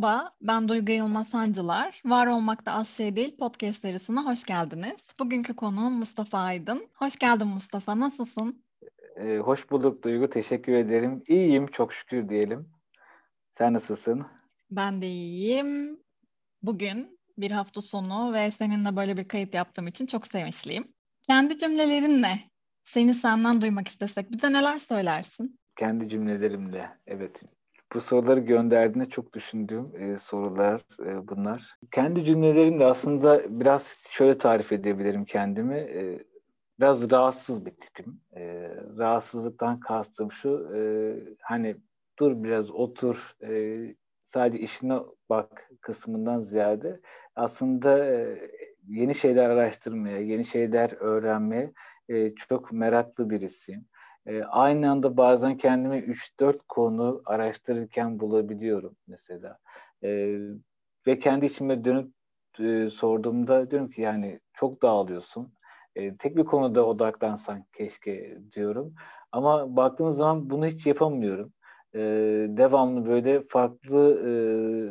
Merhaba, ben Duygu Yılmaz Sancılar. Var Olmakta Az Şey Değil podcast serisine hoş geldiniz. Bugünkü konuğum Mustafa Aydın. Hoş geldin Mustafa, nasılsın? Ee, hoş bulduk Duygu, teşekkür ederim. İyiyim, çok şükür diyelim. Sen nasılsın? Ben de iyiyim. Bugün bir hafta sonu ve seninle böyle bir kayıt yaptığım için çok sevinçliyim. Kendi cümlelerinle seni senden duymak istesek bize neler söylersin? Kendi cümlelerimle, evet bu soruları gönderdiğinde çok düşündüğüm e, sorular e, bunlar. Kendi cümlelerimle aslında biraz şöyle tarif edebilirim kendimi. E, biraz rahatsız bir tipim. E, rahatsızlıktan kastım şu, e, hani dur biraz otur, e, sadece işine bak kısmından ziyade aslında e, yeni şeyler araştırmaya, yeni şeyler öğrenmeye e, çok meraklı birisiyim. E, aynı anda bazen kendimi 3-4 konu araştırırken bulabiliyorum mesela. E, ve kendi içime dönüp e, sorduğumda diyorum ki yani çok dağılıyorsun. E, tek bir konuda odaklansan keşke diyorum. Ama baktığımız zaman bunu hiç yapamıyorum e, devamlı böyle farklı e,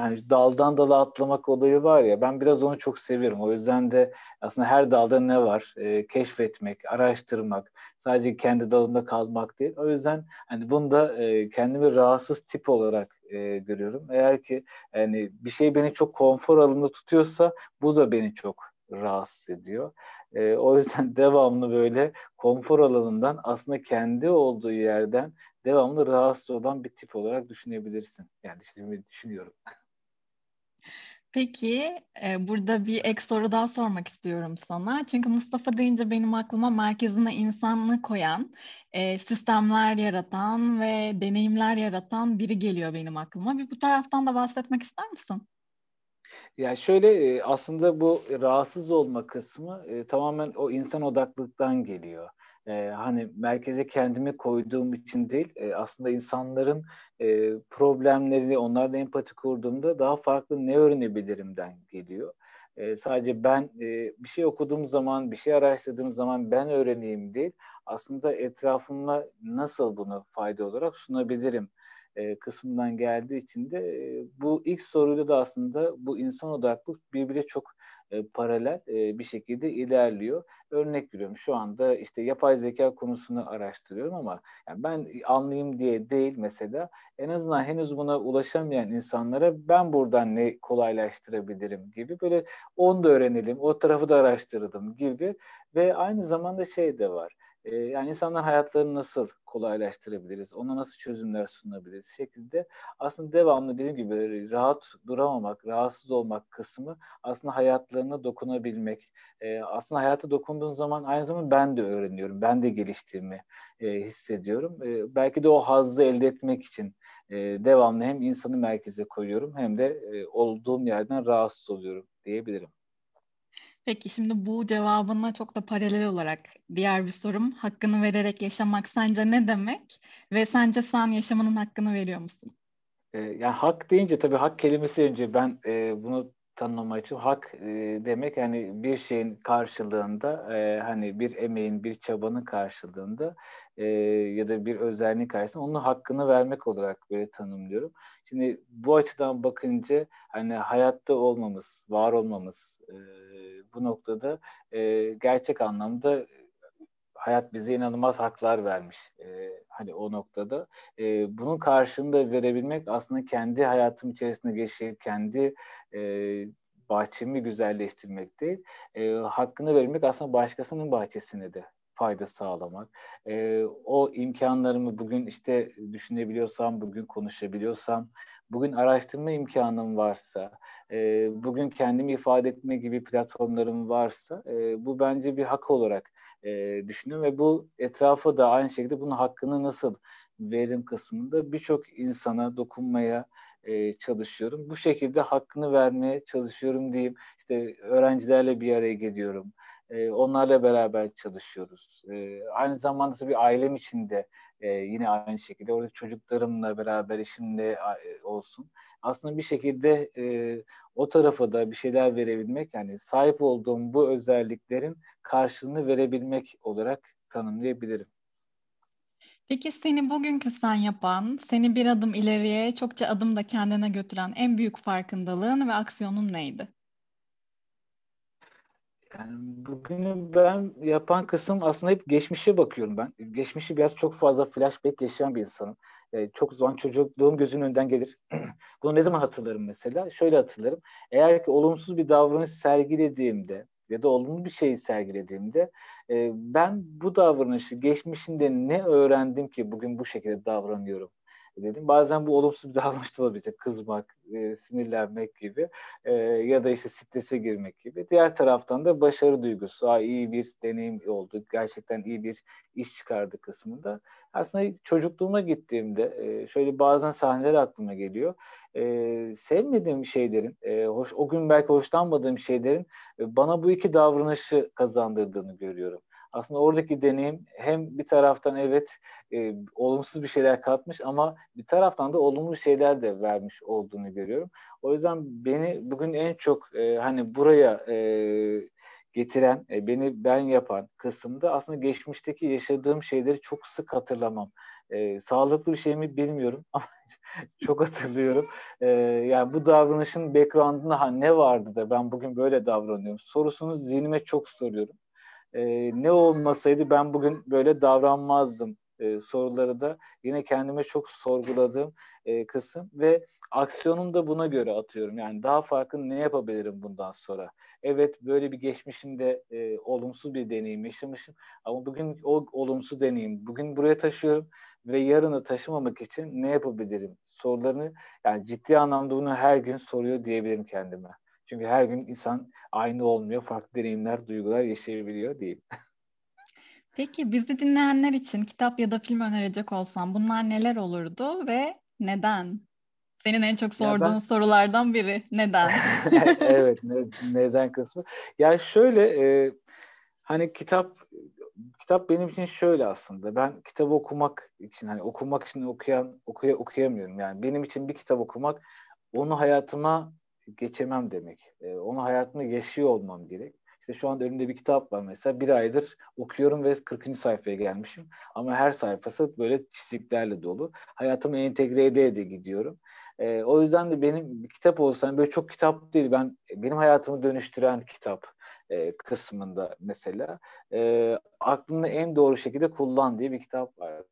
yani daldan dala atlamak olayı var ya ben biraz onu çok seviyorum. O yüzden de aslında her dalda ne var e, keşfetmek, araştırmak, sadece kendi dalında kalmak değil. O yüzden hani bunda e, kendimi rahatsız tip olarak e, görüyorum. Eğer ki yani bir şey beni çok konfor alanında tutuyorsa bu da beni çok rahatsız ediyor. E, o yüzden devamlı böyle konfor alanından aslında kendi olduğu yerden devamlı rahatsız olan bir tip olarak düşünebilirsin. Yani işte düşünüyorum. Peki e, burada bir ek soru daha sormak istiyorum sana. Çünkü Mustafa deyince benim aklıma merkezine insanlığı koyan, e, sistemler yaratan ve deneyimler yaratan biri geliyor benim aklıma. Bir bu taraftan da bahsetmek ister misin? Ya şöyle aslında bu rahatsız olma kısmı e, tamamen o insan odaklılıktan geliyor. E, hani merkeze kendimi koyduğum için değil, e, aslında insanların e, problemlerini, onlarla empati kurduğumda daha farklı ne öğrenebilirimden geliyor. E, sadece ben e, bir şey okuduğum zaman, bir şey araştırdığım zaman ben öğreneyim değil, aslında etrafıma nasıl bunu fayda olarak sunabilirim e, kısmından geldiği için de e, bu ilk soruyla da aslında bu insan odaklı birbirine çok e, paralel e, bir şekilde ilerliyor. Örnek veriyorum şu anda işte yapay zeka konusunu araştırıyorum ama yani ben anlayayım diye değil mesela en azından henüz buna ulaşamayan insanlara ben buradan ne kolaylaştırabilirim gibi böyle onu da öğrenelim, o tarafı da araştırdım gibi ve aynı zamanda şey de var e, yani insanlar hayatlarını nasıl kolaylaştırabiliriz, ona nasıl çözümler sunabiliriz şekilde aslında devamlı dediğim gibi rahat duramamak, rahatsız olmak kısmı aslında hayatlarına dokunabilmek. E, aslında hayata dokunduğun zaman aynı zamanda ben de öğreniyorum, ben de geliştiğimi e, hissediyorum. E, belki de o hazzı elde etmek için e, devamlı hem insanı merkeze koyuyorum hem de e, olduğum yerden rahatsız oluyorum diyebilirim. Peki şimdi bu cevabına çok da paralel olarak diğer bir sorum. Hakkını vererek yaşamak sence ne demek? Ve sence sen yaşamanın hakkını veriyor musun? E, yani hak deyince tabii hak kelimesi önce ben e, bunu tanımlamak için hak e, demek hani bir şeyin karşılığında e, hani bir emeğin bir çabanın karşılığında e, ya da bir özelliğin karşısında onun hakkını vermek olarak böyle tanımlıyorum. Şimdi bu açıdan bakınca hani hayatta olmamız, var olmamız e, bu noktada e, gerçek anlamda hayat bize inanılmaz haklar vermiş. E, hani o noktada. E, bunun karşılığını verebilmek aslında kendi hayatım içerisinde geçirip kendi e, bahçemi güzelleştirmek değil. E, hakkını vermek aslında başkasının bahçesine de fayda sağlamak. E, o imkanlarımı bugün işte düşünebiliyorsam, bugün konuşabiliyorsam, bugün araştırma imkanım varsa, e, bugün kendimi ifade etme gibi platformlarım varsa e, bu bence bir hak olarak e, düşünüyorum ve bu etrafa da aynı şekilde bunun hakkını nasıl verim kısmında birçok insana dokunmaya e, çalışıyorum. Bu şekilde hakkını vermeye çalışıyorum diyeyim. İşte öğrencilerle bir araya geliyorum. E, onlarla beraber çalışıyoruz. E, aynı zamanda tabii ailem içinde e, yine aynı şekilde oradaki çocuklarımla beraber eşimle e, olsun. Aslında bir şekilde e, o tarafa da bir şeyler verebilmek yani sahip olduğum bu özelliklerin karşılığını verebilmek olarak tanımlayabilirim. Peki seni bugünkü sen yapan, seni bir adım ileriye, çokça adım da kendine götüren en büyük farkındalığın ve aksiyonun neydi? Yani bugünü ben yapan kısım aslında hep geçmişe bakıyorum ben. Geçmişi biraz çok fazla flashback yaşayan bir insanım. Ee, çok zaman çocukluğum gözümün önünden gelir. Bunu ne zaman hatırlarım mesela? Şöyle hatırlarım. Eğer ki olumsuz bir davranış sergilediğimde ya da olumlu bir şey sergilediğimde e, ben bu davranışı geçmişinde ne öğrendim ki bugün bu şekilde davranıyorum dedim. Bazen bu olumsuz bir davranış da olabilir. Kızmak, e, sinirlenmek gibi e, ya da işte strese girmek gibi. Diğer taraftan da başarı duygusu, Aa, iyi bir deneyim oldu, gerçekten iyi bir iş çıkardı kısmında. Aslında çocukluğuma gittiğimde e, şöyle bazen sahneler aklıma geliyor. E, sevmediğim şeylerin, e, hoş, o gün belki hoşlanmadığım şeylerin e, bana bu iki davranışı kazandırdığını görüyorum aslında oradaki deneyim hem bir taraftan evet e, olumsuz bir şeyler katmış ama bir taraftan da olumlu şeyler de vermiş olduğunu görüyorum. O yüzden beni bugün en çok e, hani buraya e, getiren, e, beni ben yapan kısımda aslında geçmişteki yaşadığım şeyleri çok sık hatırlamam. E, sağlıklı bir şey mi bilmiyorum ama çok hatırlıyorum. E, yani bu davranışın background'ında ha, ne vardı da ben bugün böyle davranıyorum sorusunu zihnime çok soruyorum e, ne olmasaydı ben bugün böyle davranmazdım e, soruları da yine kendime çok sorguladığım e, kısım ve aksiyonum da buna göre atıyorum. Yani daha farklı ne yapabilirim bundan sonra? Evet böyle bir geçmişimde e, olumsuz bir deneyim yaşamışım ama bugün o olumsuz deneyim bugün buraya taşıyorum ve yarını taşımamak için ne yapabilirim? Sorularını yani ciddi anlamda bunu her gün soruyor diyebilirim kendime. Çünkü her gün insan aynı olmuyor. Farklı deneyimler, duygular yaşayabiliyor değil. Peki bizi dinleyenler için kitap ya da film önerecek olsam bunlar neler olurdu ve neden? Senin en çok sorduğun ben... sorulardan biri. Neden? evet, ne, neden kısmı. Ya şöyle e, hani kitap kitap benim için şöyle aslında. Ben kitabı okumak için hani okumak için okuyan okuya okuyamıyorum. Yani benim için bir kitap okumak onu hayatıma geçemem demek. E, onu hayatımda yaşıyor olmam gerek. İşte şu anda önümde bir kitap var mesela. Bir aydır okuyorum ve 40. sayfaya gelmişim. Ama her sayfası böyle çiziklerle dolu. Hayatımı entegre ede ede gidiyorum. E, o yüzden de benim bir kitap olsa hani böyle çok kitap değil. Ben benim hayatımı dönüştüren kitap e, kısmında mesela e, aklını en doğru şekilde kullan diye bir kitap vardı.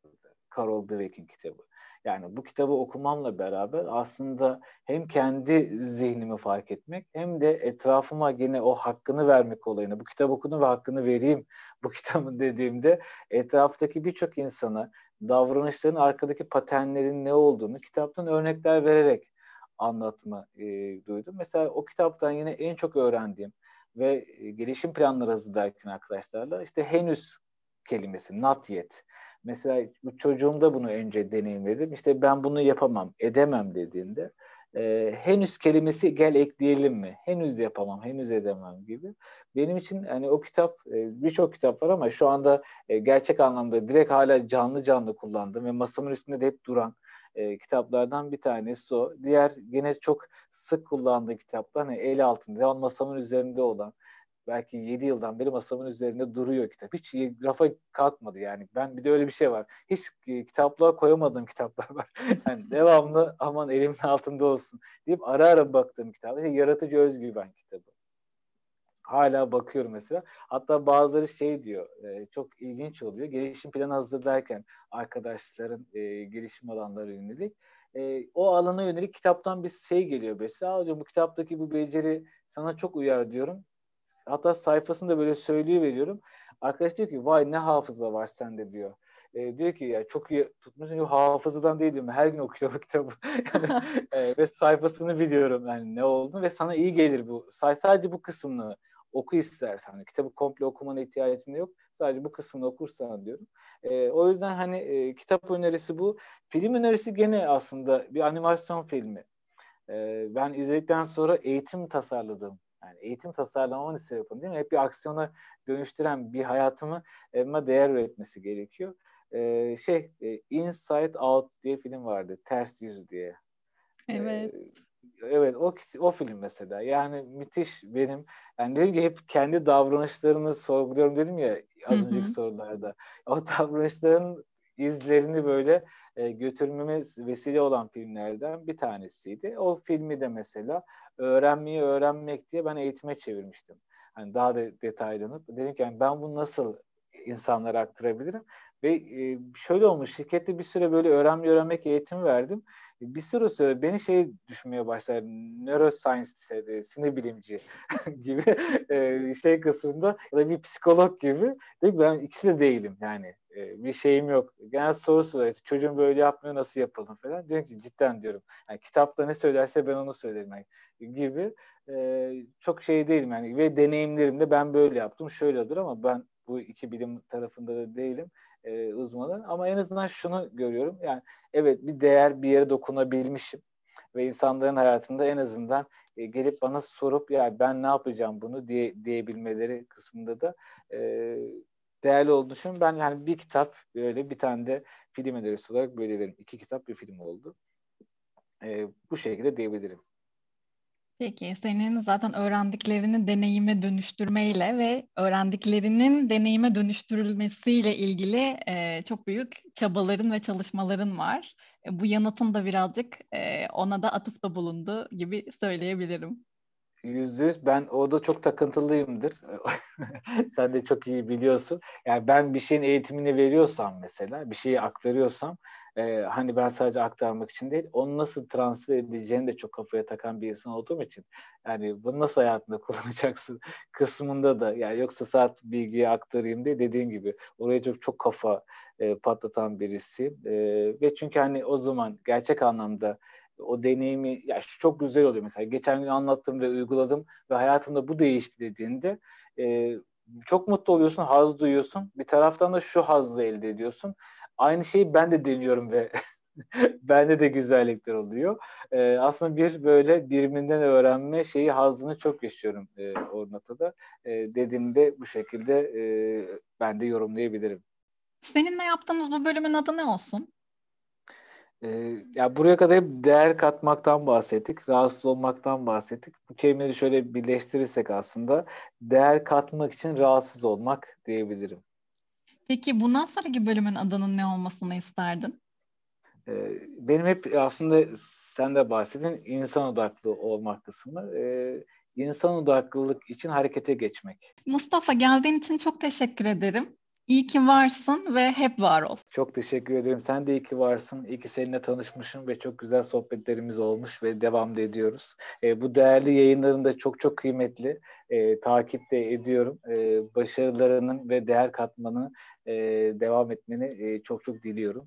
Carol Dweck'in kitabı. Yani bu kitabı okumamla beraber aslında hem kendi zihnimi fark etmek hem de etrafıma yine o hakkını vermek olayını. Bu kitap okudum ve hakkını vereyim bu kitabın dediğimde etraftaki birçok insana davranışların arkadaki paternlerin ne olduğunu kitaptan örnekler vererek anlatma e, duydum. Mesela o kitaptan yine en çok öğrendiğim ve e, gelişim planları hazırlarken arkadaşlarla işte henüz kelimesi, not yet. Mesela çocuğumda bunu önce deneyimledim. İşte ben bunu yapamam, edemem dediğinde e, henüz kelimesi gel ekleyelim mi? Henüz yapamam, henüz edemem gibi. Benim için hani o kitap e, birçok kitap var ama şu anda e, gerçek anlamda direkt hala canlı canlı kullandım ve masamın üstünde de hep duran e, kitaplardan bir tanesi o. Diğer yine çok sık kullandığı kitaplar hani el altında, masamın üzerinde olan belki 7 yıldan beri masamın üzerinde duruyor kitap. Hiç rafa kalkmadı yani. Ben bir de öyle bir şey var. Hiç e, kitaplığa koyamadığım kitaplar var. yani devamlı aman elimin altında olsun deyip ara ara baktığım kitap. İşte Yaratıcı Özgüven kitabı. Hala bakıyorum mesela. Hatta bazıları şey diyor, e, çok ilginç oluyor. Gelişim planı hazırlarken arkadaşların e, gelişim alanları yönelik e, o alana yönelik kitaptan bir şey geliyor mesela. Hocam bu kitaptaki bu beceri sana çok uyar diyorum hatta sayfasında böyle söylüyor veriyorum. Arkadaş diyor ki vay ne hafıza var sende diyor. E, diyor ki ya çok iyi tutmuşsun. Yok hafızadan değil diyorum. Her gün okuyorum kitabı. yani, e, ve sayfasını biliyorum yani ne oldu ve sana iyi gelir bu. Sadece bu kısmını oku istersen. Hani, kitabı komple okumana ihtiyacın yok. Sadece bu kısmını okursan diyorum. E, o yüzden hani e, kitap önerisi bu. Film önerisi gene aslında bir animasyon filmi. E, ben izledikten sonra eğitim tasarladım yani eğitim tasarlamanın sebebini değil mi? Hep bir aksiyona dönüştüren bir hayatımı değer üretmesi gerekiyor. Ee, şey e, Inside Out diye film vardı. Ters Yüz diye. Evet. Ee, evet o o film mesela. Yani müthiş benim. Yani dedim ki hep kendi davranışlarını sorguluyorum dedim ya az önceki sorularda. O davranışların izlerini böyle e, götürmeme vesile olan filmlerden bir tanesiydi. O filmi de mesela öğrenmeyi öğrenmek diye ben eğitime çevirmiştim. Hani daha da detaylanıp dedim ki yani ben bunu nasıl insanlara aktarabilirim? Ve e, şöyle olmuş şirkette bir süre böyle öğrenme öğrenmek eğitimi verdim. Bir süre sonra beni şey düşünmeye başlar. Neuroscience, sinir bilimci gibi e, şey kısmında ya da bir psikolog gibi. Dedim ben ikisi de değilim yani. E, bir şeyim yok. Genel soru soruyor. Çocuğum böyle yapmıyor nasıl yapalım falan. Diyorum ki cidden diyorum. Yani kitapta ne söylerse ben onu söylerim yani, gibi. E, çok şey değilim yani. Ve deneyimlerimde ben böyle yaptım. Şöyle olur ama ben bu iki bilim tarafında da değilim e, uzmanı. Ama en azından şunu görüyorum. Yani evet bir değer bir yere dokunabilmişim ve insanların hayatında en azından e, gelip bana sorup ya ben ne yapacağım bunu diye diyebilmeleri kısmında da e, değerli olduğunu düşünüyorum. Ben yani bir kitap böyle bir tane de film önerisi olarak böyle veririm. İki kitap bir film oldu. E, bu şekilde diyebilirim. Peki senin zaten öğrendiklerini deneyime dönüştürmeyle ve öğrendiklerinin deneyime dönüştürülmesiyle ilgili e, çok büyük çabaların ve çalışmaların var. E, bu yanıtın da birazcık e, ona da atıfta bulundu gibi söyleyebilirim. Yüzde yüz. Ben orada çok takıntılıyımdır. Sen de çok iyi biliyorsun. Yani ben bir şeyin eğitimini veriyorsam mesela, bir şeyi aktarıyorsam e, hani ben sadece aktarmak için değil, onu nasıl transfer edeceğini de çok kafaya takan bir insan olduğum için yani bunu nasıl hayatında kullanacaksın kısmında da yani yoksa saat bilgiyi aktarayım diye dediğin gibi oraya çok çok kafa e, patlatan birisi e, ve çünkü hani o zaman gerçek anlamda o deneyimi ya şu çok güzel oluyor mesela geçen gün anlattım ve uyguladım ve hayatımda bu değişti dediğinde e, çok mutlu oluyorsun, haz duyuyorsun. Bir taraftan da şu hazzı elde ediyorsun. Aynı şeyi ben de deniyorum ve bende de güzellikler oluyor. E, aslında bir böyle birbirinden öğrenme şeyi hazını çok yaşıyorum e, o notada. E, dediğimde bu şekilde e, ben de yorumlayabilirim. Seninle yaptığımız bu bölümün adı ne olsun? Ee, ya buraya kadar hep değer katmaktan bahsettik, rahatsız olmaktan bahsettik. Bu kelimeleri şöyle birleştirirsek aslında değer katmak için rahatsız olmak diyebilirim. Peki bundan sonraki bölümün adının ne olmasını isterdin? Ee, benim hep aslında sen de bahsedin insan odaklı olmak kısmı. Ee, insan odaklılık için harekete geçmek. Mustafa geldiğin için çok teşekkür ederim. İyi ki varsın ve hep var ol. Çok teşekkür ederim. Sen de iyi ki varsın. İyi ki seninle tanışmışım ve çok güzel sohbetlerimiz olmuş ve devam da ediyoruz. E, bu değerli yayınların da çok çok kıymetli. E, takip de ediyorum. E, başarılarının ve değer katmanı e, devam etmeni e, çok çok diliyorum.